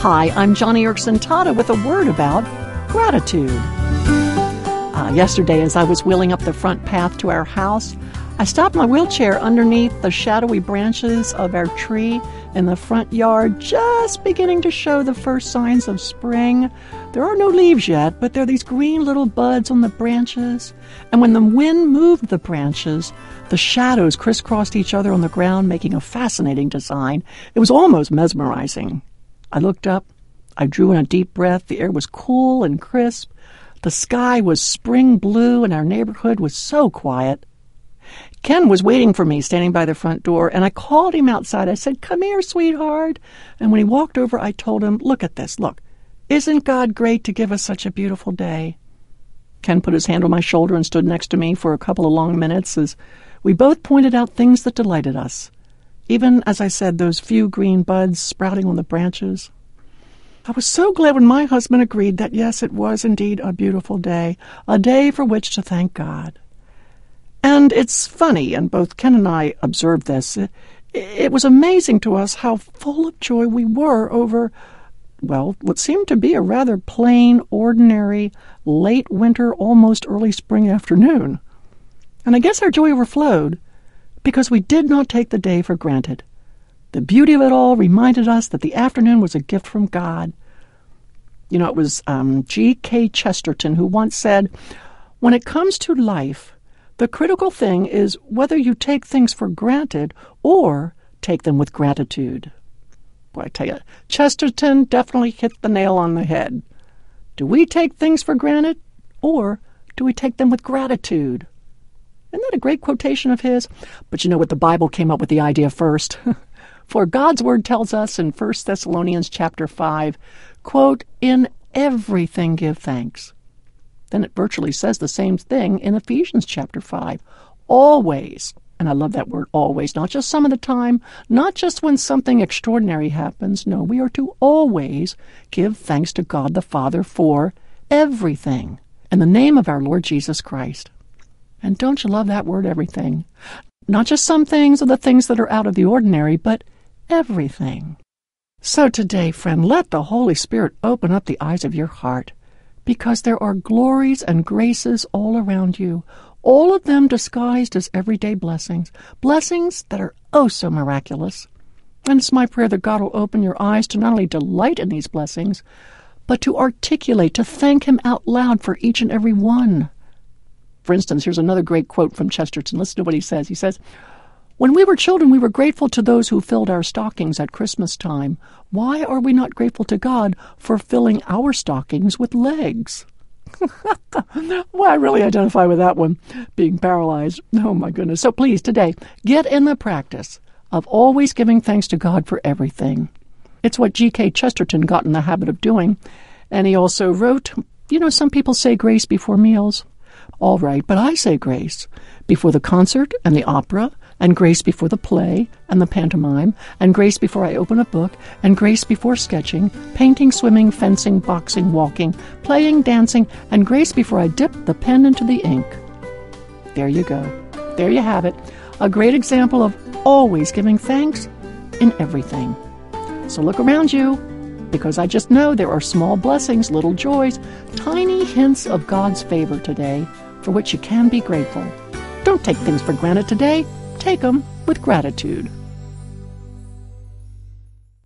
Hi, I'm Joni Eareckson Tada with a word about gratitude. Uh, yesterday, as I was wheeling up the front path to our house, I stopped my wheelchair underneath the shadowy branches of our tree in the front yard, just beginning to show the first signs of spring. There are no leaves yet, but there are these green little buds on the branches. And when the wind moved the branches, the shadows crisscrossed each other on the ground, making a fascinating design. It was almost mesmerizing. I looked up. I drew in a deep breath. The air was cool and crisp. The sky was spring blue, and our neighborhood was so quiet. Ken was waiting for me, standing by the front door, and I called him outside. I said, Come here, sweetheart. And when he walked over, I told him, Look at this. Look. Isn't God great to give us such a beautiful day? Ken put his hand on my shoulder and stood next to me for a couple of long minutes as we both pointed out things that delighted us. Even, as I said, those few green buds sprouting on the branches. I was so glad when my husband agreed that yes, it was indeed a beautiful day, a day for which to thank God. And it's funny, and both Ken and I observed this. It, it was amazing to us how full of joy we were over, well, what seemed to be a rather plain, ordinary, late winter, almost early spring afternoon. And I guess our joy overflowed because we did not take the day for granted. The beauty of it all reminded us that the afternoon was a gift from God. You know, it was um, G.K. Chesterton who once said, When it comes to life, the critical thing is whether you take things for granted or take them with gratitude. Boy, I tell you, Chesterton definitely hit the nail on the head. Do we take things for granted or do we take them with gratitude? Isn't that a great quotation of his? But you know what? The Bible came up with the idea first. For God's word tells us in 1 Thessalonians chapter 5, quote, in everything give thanks. Then it virtually says the same thing in Ephesians chapter 5. Always, and I love that word always, not just some of the time, not just when something extraordinary happens. No, we are to always give thanks to God the Father for everything in the name of our Lord Jesus Christ. And don't you love that word, everything? Not just some things or the things that are out of the ordinary, but everything. So today, friend, let the Holy Spirit open up the eyes of your heart, because there are glories and graces all around you, all of them disguised as everyday blessings, blessings that are oh so miraculous. And it's my prayer that God will open your eyes to not only delight in these blessings, but to articulate, to thank Him out loud for each and every one. For instance, here's another great quote from Chesterton. Listen to what he says. He says, When we were children, we were grateful to those who filled our stockings at Christmas time. Why are we not grateful to God for filling our stockings with legs? well, I really identify with that one, being paralyzed. Oh, my goodness. So please, today, get in the practice of always giving thanks to God for everything. It's what G.K. Chesterton got in the habit of doing. And he also wrote, you know, some people say grace before meals. All right, but I say grace before the concert and the opera, and grace before the play and the pantomime, and grace before I open a book, and grace before sketching, painting, swimming, fencing, boxing, walking, playing, dancing, and grace before I dip the pen into the ink. There you go. There you have it. A great example of always giving thanks in everything. So look around you, because I just know there are small blessings, little joys, tiny hints of God's favor today for which you can be grateful. Don't take things for granted today, take them with gratitude.